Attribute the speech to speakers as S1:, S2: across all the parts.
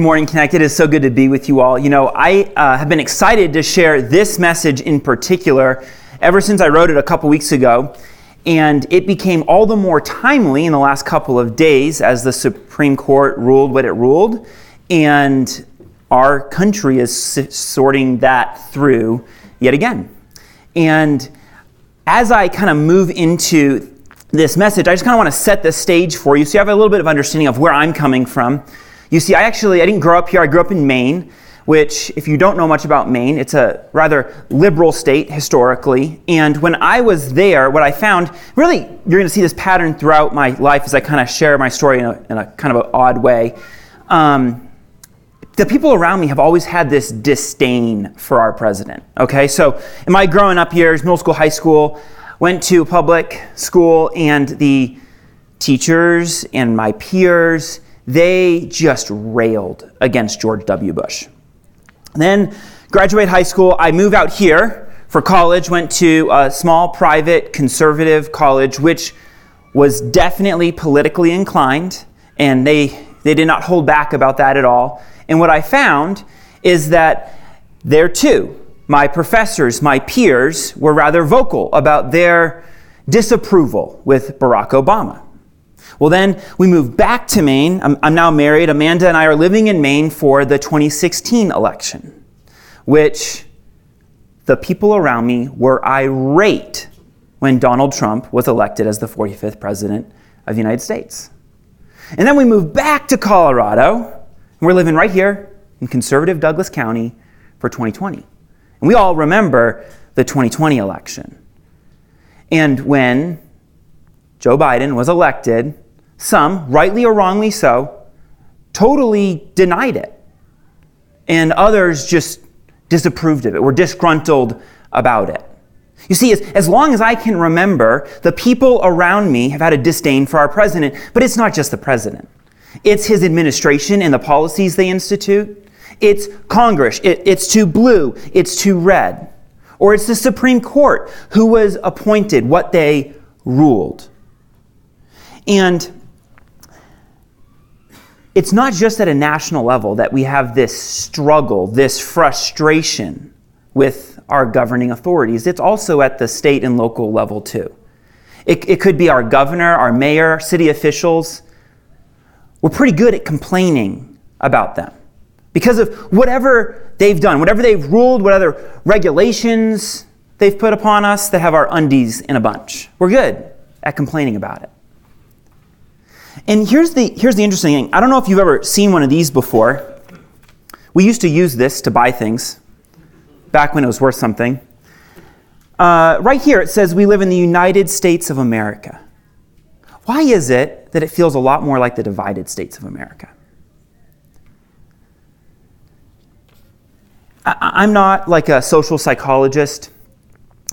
S1: Good morning, Connected. It's so good to be with you all. You know, I uh, have been excited to share this message in particular ever since I wrote it a couple weeks ago. And it became all the more timely in the last couple of days as the Supreme Court ruled what it ruled. And our country is sorting that through yet again. And as I kind of move into this message, I just kind of want to set the stage for you so you have a little bit of understanding of where I'm coming from. You see, I actually I didn't grow up here. I grew up in Maine, which, if you don't know much about Maine, it's a rather liberal state historically. And when I was there, what I found really, you're going to see this pattern throughout my life as I kind of share my story in a, in a kind of an odd way. Um, the people around me have always had this disdain for our president. Okay, so in my growing up years, middle school, high school, went to public school, and the teachers and my peers they just railed against George W. Bush. Then, graduate high school, I move out here for college, went to a small private conservative college, which was definitely politically inclined, and they, they did not hold back about that at all. And what I found is that there too, my professors, my peers, were rather vocal about their disapproval with Barack Obama. Well, then we moved back to Maine. I'm, I'm, now married. Amanda and I are living in Maine for the 2016 election, which the people around me were irate when Donald Trump was elected as the 45th president of the United States. And then we moved back to Colorado, and we're living right here in conservative Douglas County for 2020. And we all remember the 2020 election. And when Joe Biden was elected, some, rightly or wrongly so, totally denied it. And others just disapproved of it, were disgruntled about it. You see, as, as long as I can remember, the people around me have had a disdain for our president, but it's not just the president. It's his administration and the policies they institute. It's Congress. It, it's too blue. It's too red. Or it's the Supreme Court who was appointed, what they ruled. And it's not just at a national level that we have this struggle, this frustration with our governing authorities. It's also at the state and local level, too. It, it could be our governor, our mayor, city officials. We're pretty good at complaining about them because of whatever they've done, whatever they've ruled, whatever regulations they've put upon us that have our undies in a bunch. We're good at complaining about it. And here's the, here's the interesting thing. I don't know if you've ever seen one of these before. We used to use this to buy things back when it was worth something. Uh, right here, it says we live in the United States of America. Why is it that it feels a lot more like the divided states of America? I, am not like a social psychologist,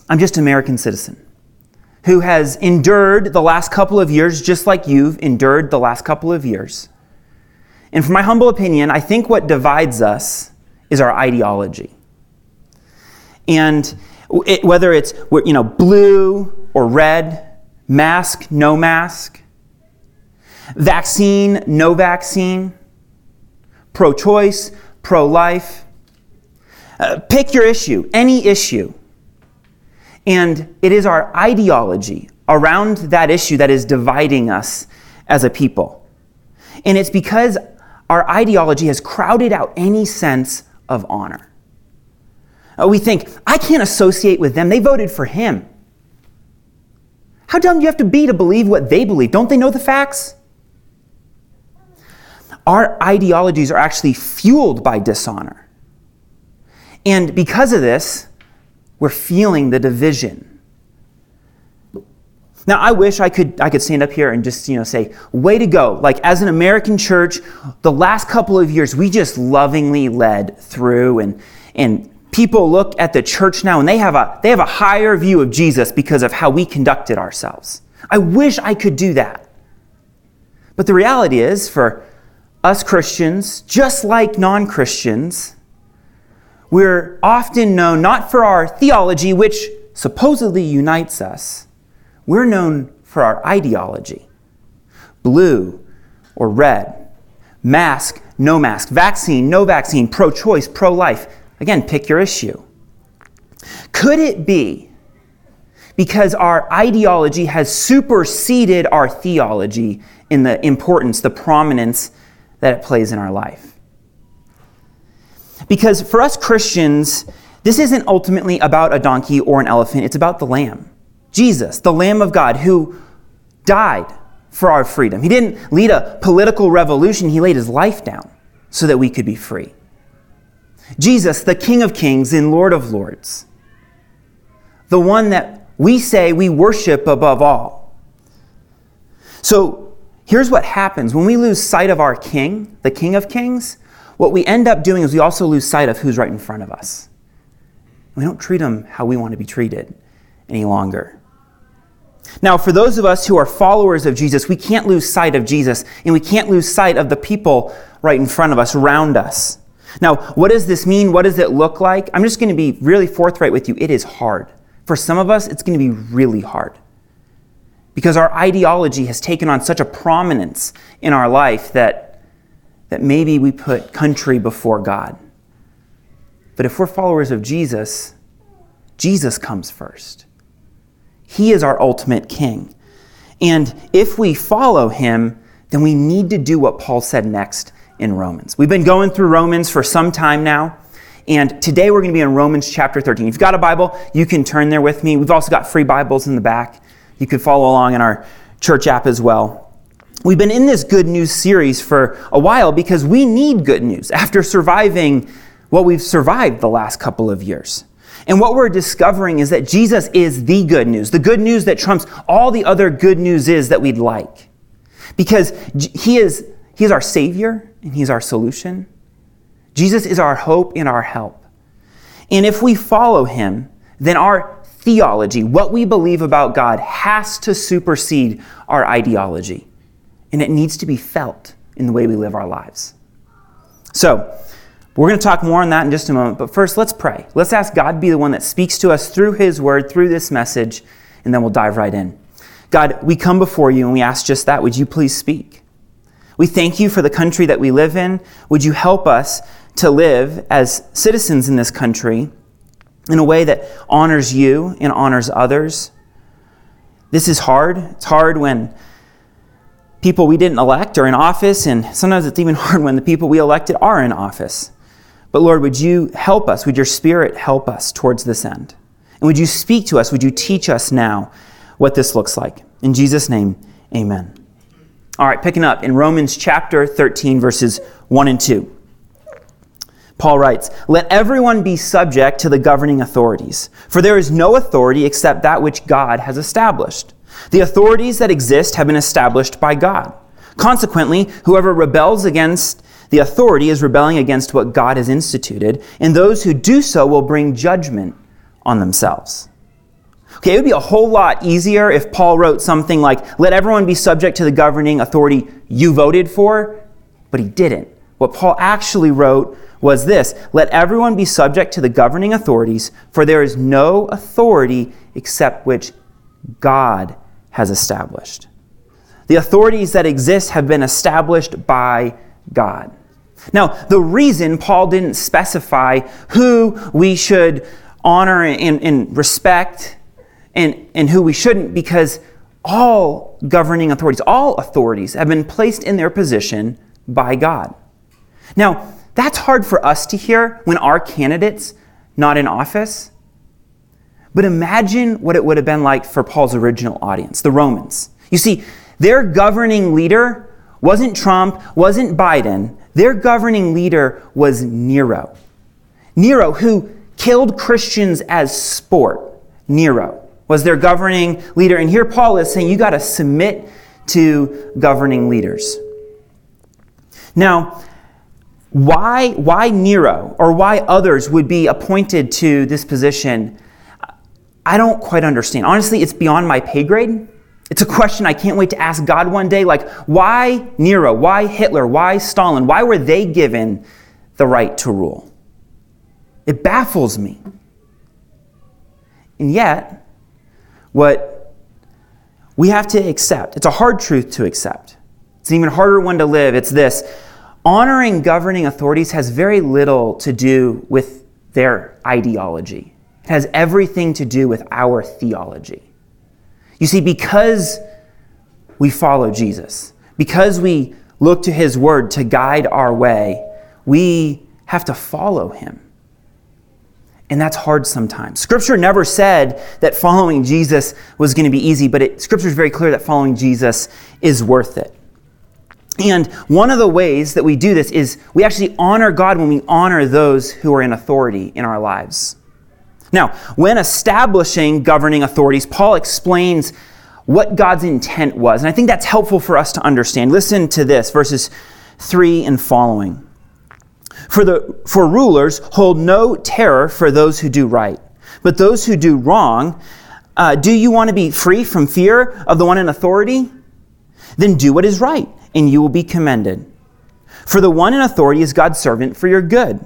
S1: I'm just an American citizen who has endured the last couple of years just like you've endured the last couple of years. And from my humble opinion, I think what divides us is our ideology. And it, whether it's you know blue or red, mask, no mask, vaccine, no vaccine, pro-choice, pro-life, uh, pick your issue, any issue. And it is our ideology around that issue that is dividing us as a people. And it's because our ideology has crowded out any sense of honor. Uh, we think, I can't associate with them. They voted for him. How dumb do you have to be to believe what they believe? Don't they know the facts? Our ideologies are actually fueled by dishonor. And because of this, we're feeling the division. Now, I wish I could, I could stand up here and just, you know, say, way to go. Like, as an American church, the last couple of years, we just lovingly led through and, and people look at the church now and they have a, they have a higher view of Jesus because of how we conducted ourselves. I wish I could do that. But the reality is, for us Christians, just like non Christians, we're often known not for our theology, which supposedly unites us we're known for our ideology blue or red, mask, no mask, vaccine, no vaccine, pro choice, pro life. Again, pick your issue. Could it be because our ideology has superseded our theology in the importance, the prominence that it plays in our life? Because for us Christians, this isn't ultimately about a donkey or an elephant, it's about the lamb. Jesus, the Lamb of God, who died for our freedom. He didn't lead a political revolution, he laid his life down so that we could be free. Jesus, the King of Kings and Lord of Lords, the one that we say we worship above all. So here's what happens when we lose sight of our King, the King of Kings, what we end up doing is we also lose sight of who's right in front of us. We don't treat them how we want to be treated any longer. Now, for those of us who are followers of Jesus, we can't lose sight of Jesus and we can't lose sight of the people right in front of us, around us. Now, what does this mean? What does it look like? I'm just going to be really forthright with you. It is hard. For some of us, it's going to be really hard. Because our ideology has taken on such a prominence in our life that, that maybe we put country before God. But if we're followers of Jesus, Jesus comes first. He is our ultimate king. And if we follow him, then we need to do what Paul said next in Romans. We've been going through Romans for some time now. And today we're going to be in Romans chapter 13. If you've got a Bible, you can turn there with me. We've also got free Bibles in the back. You can follow along in our church app as well. We've been in this good news series for a while because we need good news after surviving what we've survived the last couple of years. And what we're discovering is that Jesus is the good news, the good news that trumps all the other good news is that we'd like. Because he is, he is our Savior and He's our solution. Jesus is our hope and our help. And if we follow Him, then our theology, what we believe about God, has to supersede our ideology. And it needs to be felt in the way we live our lives. So, we're going to talk more on that in just a moment, but first let's pray. Let's ask God to be the one that speaks to us through His Word, through this message, and then we'll dive right in. God, we come before you and we ask just that. Would you please speak? We thank you for the country that we live in. Would you help us to live as citizens in this country in a way that honors you and honors others? This is hard. It's hard when people we didn't elect are in office, and sometimes it's even hard when the people we elected are in office. But Lord, would you help us? Would your Spirit help us towards this end? And would you speak to us? Would you teach us now what this looks like? In Jesus' name, amen. All right, picking up in Romans chapter 13, verses 1 and 2. Paul writes, Let everyone be subject to the governing authorities, for there is no authority except that which God has established. The authorities that exist have been established by God. Consequently, whoever rebels against the authority is rebelling against what God has instituted, and those who do so will bring judgment on themselves. Okay, it would be a whole lot easier if Paul wrote something like, Let everyone be subject to the governing authority you voted for, but he didn't. What Paul actually wrote was this Let everyone be subject to the governing authorities, for there is no authority except which God has established. The authorities that exist have been established by God. Now, the reason Paul didn't specify who we should honor and, and respect and, and who we shouldn't, because all governing authorities, all authorities have been placed in their position by God. Now, that's hard for us to hear when our candidate's not in office. But imagine what it would have been like for Paul's original audience, the Romans. You see, their governing leader wasn't Trump, wasn't Biden. Their governing leader was Nero. Nero, who killed Christians as sport. Nero. was their governing leader. And here Paul is saying you got to submit to governing leaders. Now, why, why Nero or why others would be appointed to this position, I don't quite understand. Honestly, it's beyond my pay grade. It's a question I can't wait to ask God one day. Like, why Nero? Why Hitler? Why Stalin? Why were they given the right to rule? It baffles me. And yet, what we have to accept, it's a hard truth to accept. It's an even harder one to live. It's this honoring governing authorities has very little to do with their ideology, has everything to do with our theology. You see, because we follow Jesus, because we look to his word to guide our way, we have to follow him. And that's hard sometimes. Scripture never said that following Jesus was going to be easy, but Scripture is very clear that following Jesus is worth it. And one of the ways that we do this is we actually honor God when we honor those who are in authority in our lives. Now, when establishing governing authorities, Paul explains what God's intent was. And I think that's helpful for us to understand. Listen to this, verses 3 and following. For, the, for rulers hold no terror for those who do right, but those who do wrong, uh, do you want to be free from fear of the one in authority? Then do what is right, and you will be commended. For the one in authority is God's servant for your good.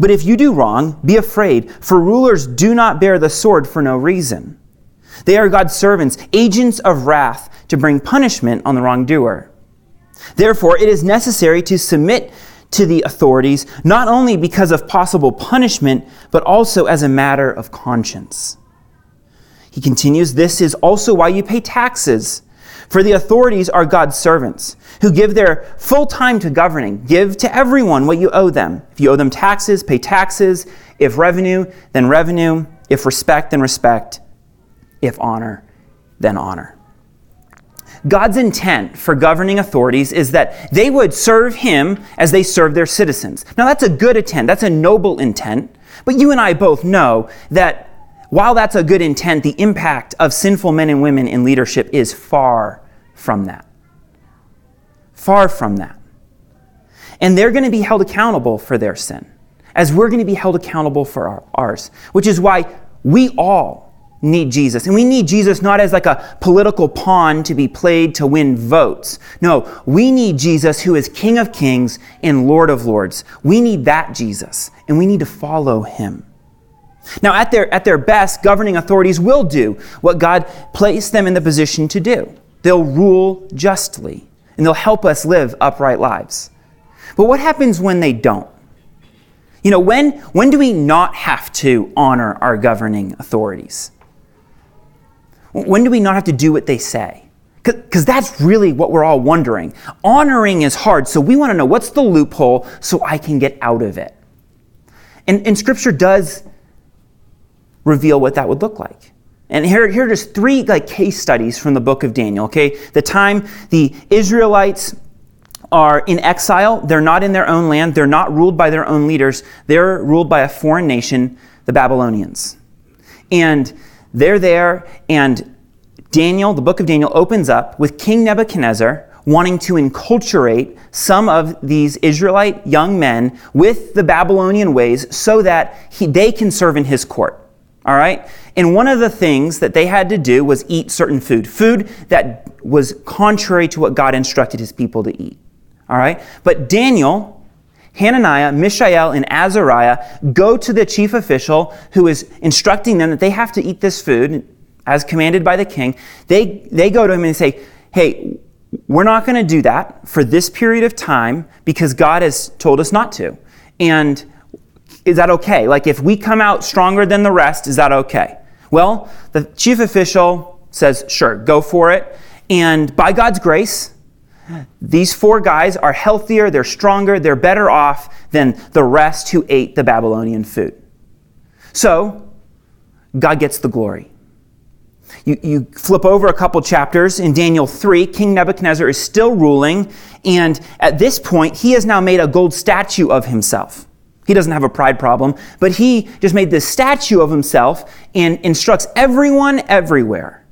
S1: But if you do wrong, be afraid, for rulers do not bear the sword for no reason. They are God's servants, agents of wrath, to bring punishment on the wrongdoer. Therefore, it is necessary to submit to the authorities, not only because of possible punishment, but also as a matter of conscience. He continues, This is also why you pay taxes. For the authorities are God's servants who give their full time to governing. Give to everyone what you owe them. If you owe them taxes, pay taxes. If revenue, then revenue. If respect, then respect. If honor, then honor. God's intent for governing authorities is that they would serve Him as they serve their citizens. Now, that's a good intent, that's a noble intent, but you and I both know that while that's a good intent, the impact of sinful men and women in leadership is far from that. Far from that. And they're going to be held accountable for their sin, as we're going to be held accountable for our, ours, which is why we all need Jesus. And we need Jesus not as like a political pawn to be played to win votes. No, we need Jesus who is King of Kings and Lord of Lords. We need that Jesus, and we need to follow him. Now, at their, at their best, governing authorities will do what God placed them in the position to do. They'll rule justly, and they'll help us live upright lives. But what happens when they don't? You know, when, when do we not have to honor our governing authorities? When do we not have to do what they say? Because that's really what we're all wondering. Honoring is hard, so we want to know what's the loophole so I can get out of it. And, and Scripture does reveal what that would look like. And here, here are just three like case studies from the book of Daniel. Okay, the time the Israelites are in exile, they're not in their own land, they're not ruled by their own leaders, they're ruled by a foreign nation, the Babylonians. And they're there, and Daniel, the book of Daniel, opens up with King Nebuchadnezzar wanting to enculturate some of these Israelite young men with the Babylonian ways so that he, they can serve in his court. All right? And one of the things that they had to do was eat certain food, food that was contrary to what God instructed his people to eat. All right? But Daniel, Hananiah, Mishael, and Azariah go to the chief official who is instructing them that they have to eat this food as commanded by the king. They, they go to him and say, Hey, we're not going to do that for this period of time because God has told us not to. And is that okay? Like, if we come out stronger than the rest, is that okay? Well, the chief official says, sure, go for it. And by God's grace, these four guys are healthier, they're stronger, they're better off than the rest who ate the Babylonian food. So, God gets the glory. You, you flip over a couple chapters in Daniel 3, King Nebuchadnezzar is still ruling, and at this point, he has now made a gold statue of himself. He doesn't have a pride problem, but he just made this statue of himself and instructs everyone everywhere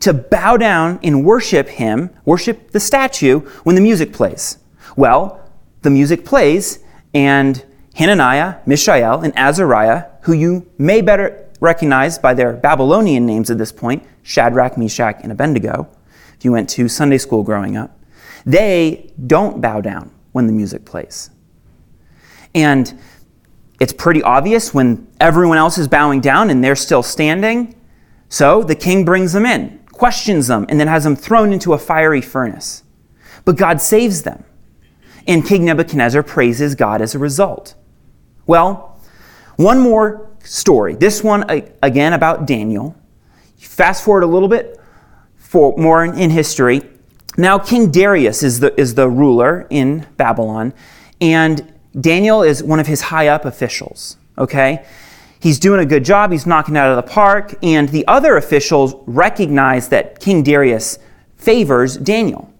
S1: to bow down and worship him, worship the statue when the music plays. Well, the music plays, and Hananiah, Mishael, and Azariah, who you may better recognize by their Babylonian names at this point Shadrach, Meshach, and Abednego, if you went to Sunday school growing up, they don't bow down when the music plays. And it's pretty obvious when everyone else is bowing down and they're still standing. So the king brings them in, questions them, and then has them thrown into a fiery furnace. But God saves them. And King Nebuchadnezzar praises God as a result. Well, one more story. This one, again, about Daniel. Fast forward a little bit for more in history. Now, King Darius is the, is the ruler in Babylon, and Daniel is one of his high up officials, okay? He's doing a good job, he's knocking out of the park, and the other officials recognize that King Darius favors Daniel.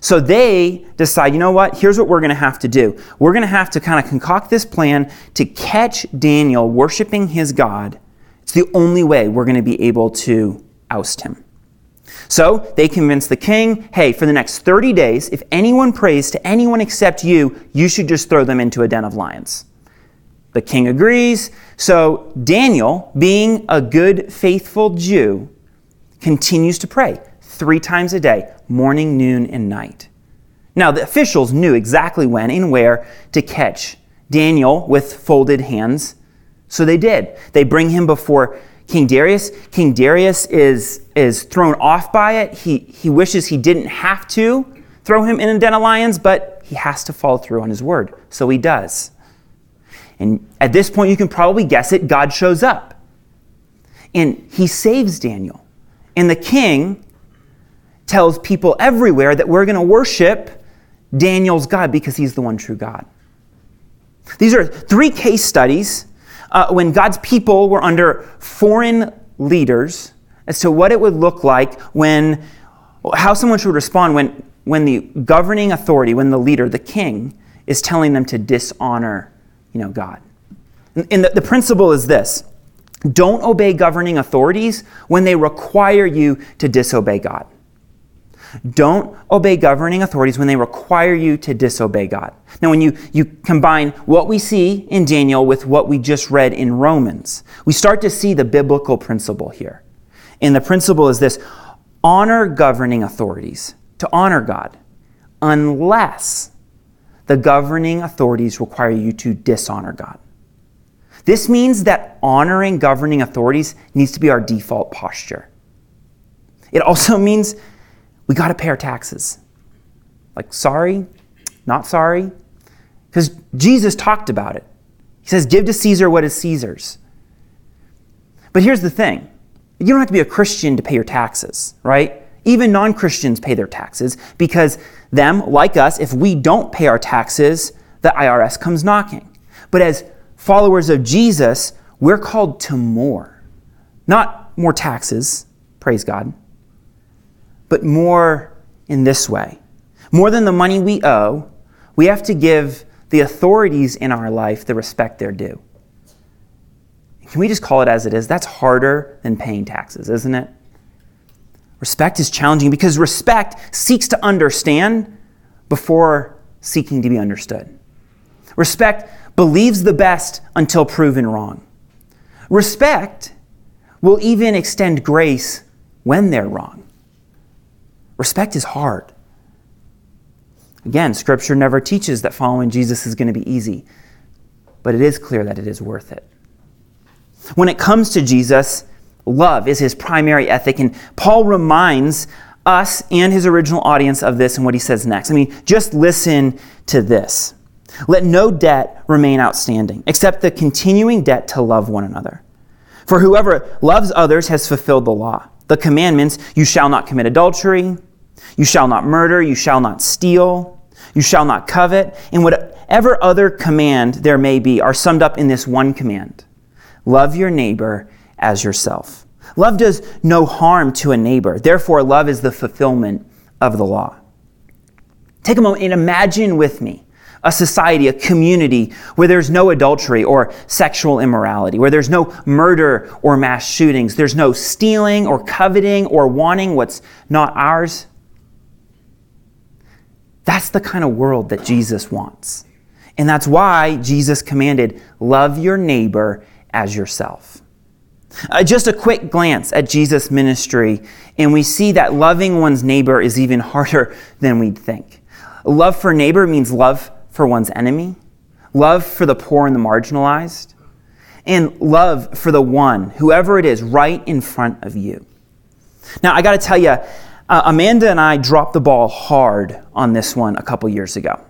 S1: So they decide, you know what, here's what we're going to have to do. We're going to have to kind of concoct this plan to catch Daniel worshiping his God. It's the only way we're going to be able to oust him. So they convince the king hey, for the next 30 days, if anyone prays to anyone except you, you should just throw them into a den of lions. The king agrees. So Daniel, being a good, faithful Jew, continues to pray three times a day morning, noon, and night. Now, the officials knew exactly when and where to catch Daniel with folded hands, so they did. They bring him before King Darius. King Darius is, is thrown off by it. He, he wishes he didn't have to throw him in a den of lions, but he has to follow through on his word. So he does. And at this point, you can probably guess it God shows up. And he saves Daniel. And the king tells people everywhere that we're going to worship Daniel's God because he's the one true God. These are three case studies uh, when God's people were under foreign leaders as to what it would look like when, how someone should respond when, when the governing authority, when the leader, the king, is telling them to dishonor, you know, God. And the, the principle is this don't obey governing authorities when they require you to disobey God. Don't obey governing authorities when they require you to disobey God. Now, when you, you combine what we see in Daniel with what we just read in Romans, we start to see the biblical principle here. And the principle is this honor governing authorities to honor God, unless the governing authorities require you to dishonor God. This means that honoring governing authorities needs to be our default posture. It also means we got to pay our taxes. Like, sorry, not sorry. Because Jesus talked about it. He says, give to Caesar what is Caesar's. But here's the thing you don't have to be a Christian to pay your taxes, right? Even non Christians pay their taxes because them, like us, if we don't pay our taxes, the IRS comes knocking. But as followers of Jesus, we're called to more. Not more taxes, praise God, but more in this way. More than the money we owe, we have to give the authorities in our life the respect they're due. Can we just call it as it is? That's harder than paying taxes, isn't it? Respect is challenging because respect seeks to understand before seeking to be understood. Respect believes the best until proven wrong. Respect will even extend grace when they're wrong. Respect is hard. Again, Scripture never teaches that following Jesus is going to be easy, but it is clear that it is worth it. When it comes to Jesus, love is his primary ethic, and Paul reminds us and his original audience of this and what he says next. I mean, just listen to this. Let no debt remain outstanding, except the continuing debt to love one another. For whoever loves others has fulfilled the law. The commandments you shall not commit adultery, you shall not murder, you shall not steal, you shall not covet, and whatever other command there may be are summed up in this one command. Love your neighbor as yourself. Love does no harm to a neighbor, therefore, love is the fulfillment of the law. Take a moment and imagine with me a society, a community where there's no adultery or sexual immorality, where there's no murder or mass shootings, there's no stealing or coveting or wanting what's not ours. That's the kind of world that Jesus wants. And that's why Jesus commanded, love your neighbor as yourself. Uh, just a quick glance at Jesus' ministry, and we see that loving one's neighbor is even harder than we'd think. Love for neighbor means love for one's enemy, love for the poor and the marginalized, and love for the one, whoever it is, right in front of you. Now, I got to tell you, uh, Amanda and I dropped the ball hard on this one a couple years ago.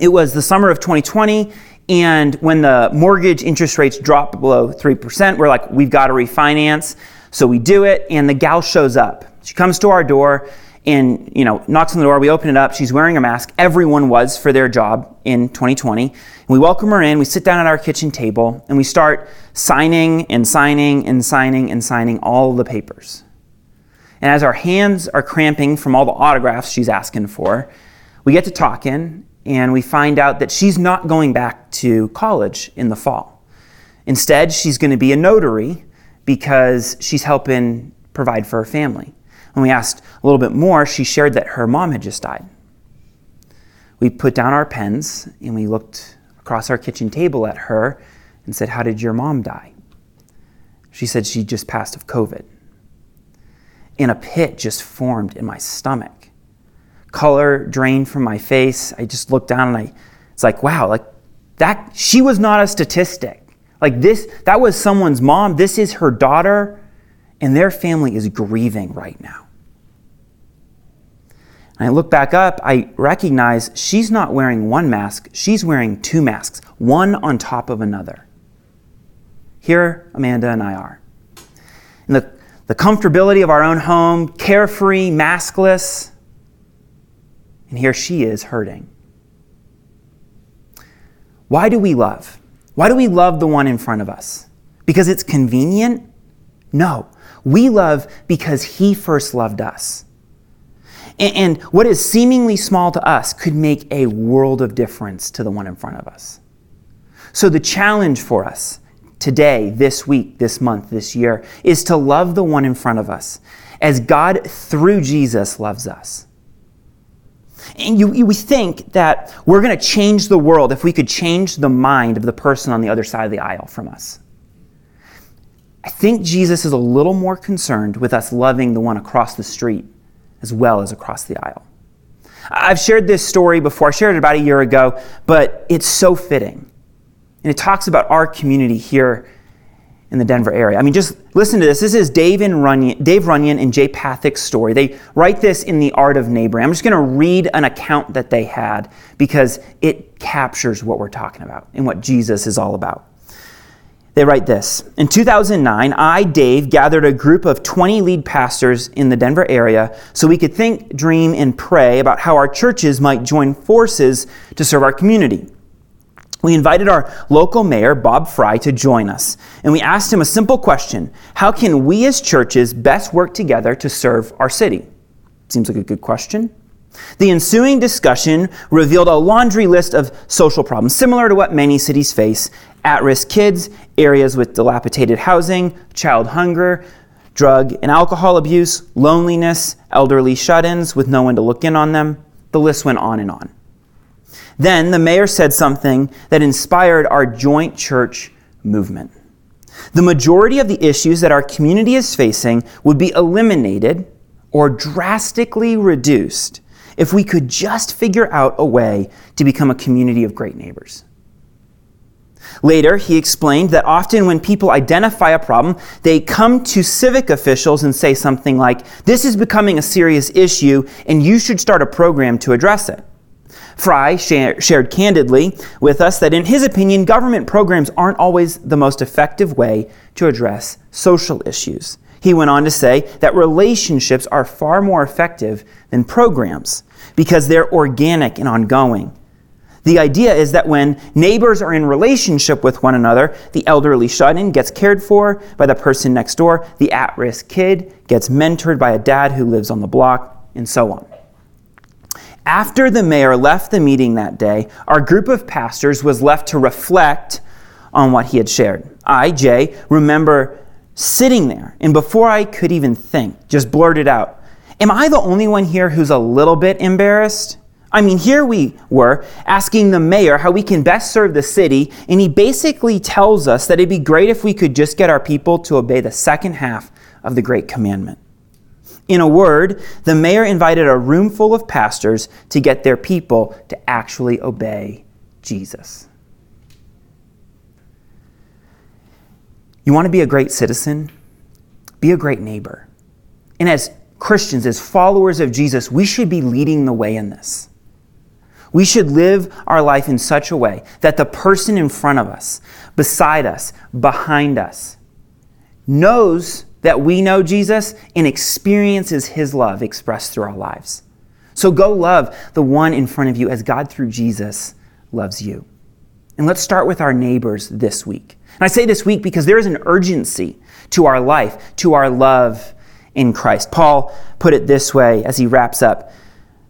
S1: It was the summer of 2020, and when the mortgage interest rates dropped below 3%, we're like, we've got to refinance. So we do it, and the gal shows up. She comes to our door and you know knocks on the door we open it up. She's wearing a mask. Everyone was for their job in 2020 and we welcome her in. We sit down at our kitchen table and we start signing and signing and signing and signing all the papers. And as our hands are cramping from all the autographs she's asking for we get to talking and we find out that she's not going back to college in the fall. Instead, she's going to be a notary because she's helping provide for her family. When we asked a little bit more, she shared that her mom had just died. We put down our pens and we looked across our kitchen table at her and said, How did your mom die? She said she just passed of COVID. And a pit just formed in my stomach color drained from my face. I just looked down and I, it's like, wow, like that, she was not a statistic. Like this, that was someone's mom. This is her daughter, and their family is grieving right now. And I look back up, I recognize she's not wearing one mask, she's wearing two masks, one on top of another. Here, Amanda and I are. In the, the comfortability of our own home, carefree, maskless, and here she is hurting. Why do we love? Why do we love the one in front of us? Because it's convenient? No. We love because he first loved us. And, what is seemingly small to us could make a world of difference to the one in front of us. So, the challenge for us today, this week, this month, this year, is to love the one in front of us as God, through Jesus, loves us. And you, you, we think that we're going to change the world if we could change the mind of the person on the other side of the aisle from us. I think Jesus is a little more concerned with us loving the one across the street as well as across the aisle. I've shared this story before, I shared it about a year ago, but it's so fitting. And it talks about our community here in the Denver area. I mean, just listen to this. This is Dave, and Runyon, Dave Runyon and Jay Pathak's story. They write this in The Art of Neighboring. I'm just going to read an account that they had because it captures what we're talking about and what Jesus is all about. They write this In 2009, I, Dave, gathered a group of 20 lead pastors in the Denver area so we could think, dream, and pray about how our churches might join forces to serve our community. We invited our local mayor, Bob Frie, to join us, and we asked him a simple question How can we as churches best work together to serve our city? Seems like a good question. The ensuing discussion revealed a laundry list of social problems, similar to what many cities face at risk kids, areas with dilapidated housing, child hunger, drug and alcohol abuse, loneliness, elderly shut ins with no one to look in on them. The list went on and on. Then the mayor said something that inspired our joint church movement. The majority of the issues that our community is facing would be eliminated or drastically reduced if we could just figure out a way to become a community of great neighbors. Later, he explained that often when people identify a problem, they come to civic officials and say something like, This is becoming a serious issue, and you should start a program to address it. Frie shared candidly with us that, in his opinion, government programs aren't always the most effective way to address social issues. He went on to say that relationships are far more effective than programs because they're organic and ongoing. The idea is that when neighbors are in relationship with one another, the elderly shut in gets cared for by the person next door, the at risk kid gets mentored by a dad who lives on the block, and so on. After the mayor left the meeting that day, our group of pastors was left to reflect on what he had shared. I, Jay, remember sitting there, and before I could even think, just blurted out, Am I the only one here who's a little bit embarrassed? I mean, here we were asking the mayor how we can best serve the city, and he basically tells us that it'd be great if we could just get our people to obey the second half of the Great Commandment. In a word, the mayor invited a room full of pastors to get their people to actually obey Jesus. You want to be a great citizen? Be a great neighbor. And as Christians, as followers of Jesus, we should be leading the way in this. We should live our life in such a way that the person in front of us, beside us, behind us, knows that we know Jesus and experiences his love expressed through our lives. So go love the one in front of you as God through Jesus loves you. And let's start with our neighbors this week. And I say this week because there is an urgency to our life, to our love in Christ. Paul put it this way as he wraps up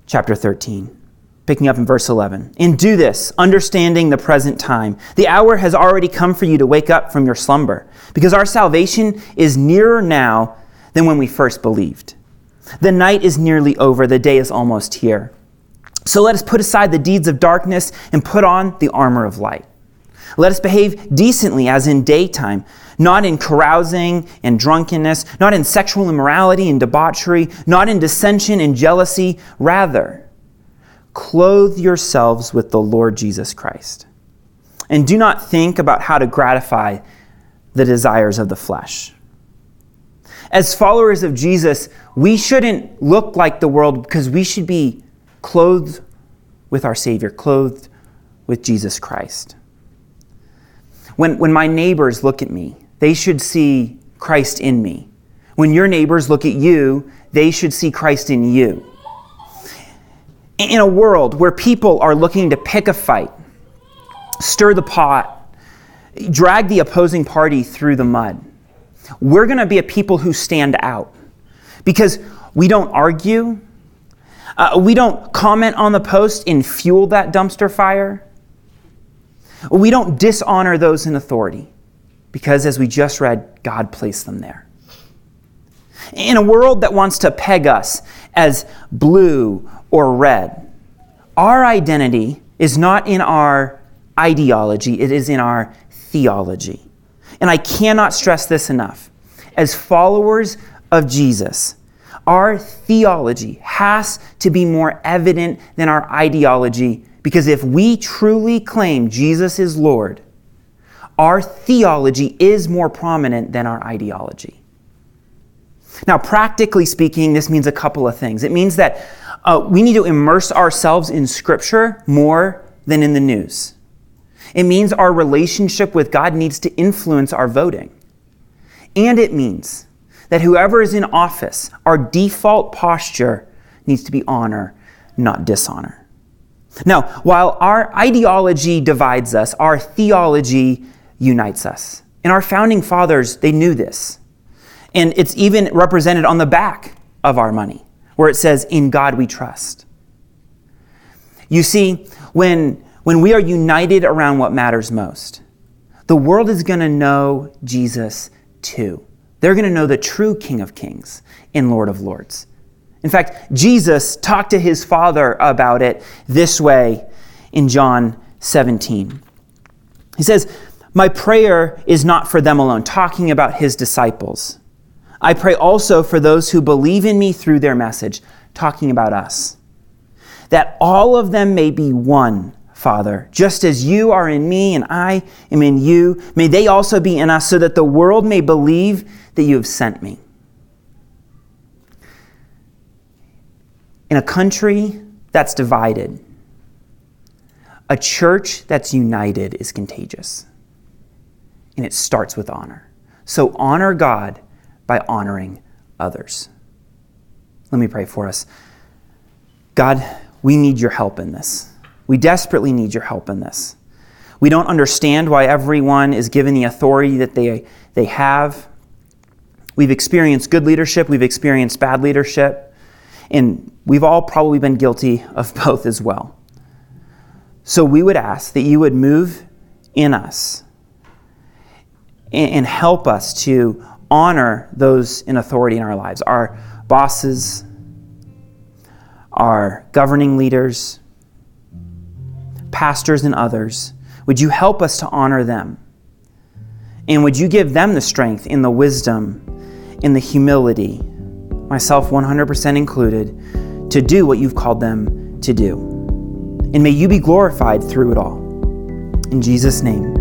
S1: chapter 13 picking up in verse 11. And do this, understanding the present time. The hour has already come for you to wake up from your slumber, because our salvation is nearer now than when we first believed. The night is nearly over, the day is almost here. So let us put aside the deeds of darkness and put on the armor of light. Let us behave decently as in daytime, not in carousing and drunkenness, not in sexual immorality and debauchery, not in dissension and jealousy. Rather, Clothe yourselves with the Lord Jesus Christ. And do not think about how to gratify the desires of the flesh. As followers of Jesus, we shouldn't look like the world because we should be clothed with our Savior, clothed with Jesus Christ. When, when my neighbors look at me, they should see Christ in me. When your neighbors look at you, they should see Christ in you in a world where people are looking to pick a fight, stir the pot, drag the opposing party through the mud, we're going to be a people who stand out because we don't argue, uh, we don't comment on the post and fuel that dumpster fire. We don't dishonor those in authority because, as we just read, God placed them there. In a world that wants to peg us as blue or red. Our identity is not in our ideology, it is in our theology. And I cannot stress this enough. As followers of Jesus, our theology has to be more evident than our ideology because if we truly claim Jesus is Lord, our theology is more prominent than our ideology. Now, practically speaking, this means a couple of things. It means that uh, we need to immerse ourselves in Scripture more than in the news. It means our relationship with God needs to influence our voting. And it means that whoever is in office, our default posture needs to be honor, not dishonor. Now, while our ideology divides us, our theology unites us. And our founding fathers, they knew this. And it's even represented on the back of our money where it says, In God we trust. You see, when, when we are united around what matters most, the world is going to know Jesus too. They're going to know the true King of Kings and Lord of Lords. In fact, Jesus talked to his Father about it this way in John 17. He says, My prayer is not for them alone, talking about his disciples. I pray also for those who believe in me through their message, talking about us. That all of them may be one, Father, just as you are in me and I am in you. May they also be in us, so that the world may believe that you have sent me. In a country that's divided, a church that's united is contagious. And it starts with honor. So honor God by honoring others. Let me pray for us. God, we need your help in this. We desperately need your help in this. We don't understand why everyone is given the authority that they, they have. We've experienced good leadership, we've experienced bad leadership. And we've all probably been guilty of both as well. So we would ask that you would move in us and help us to honor those in authority in our lives our bosses, our governing leaders, pastors, and others. Would you help us to honor them? And would you give them the strength in the wisdom, in the humility, myself 100% included, to do what you've called them to do? And may you be glorified through it all. In Jesus' name.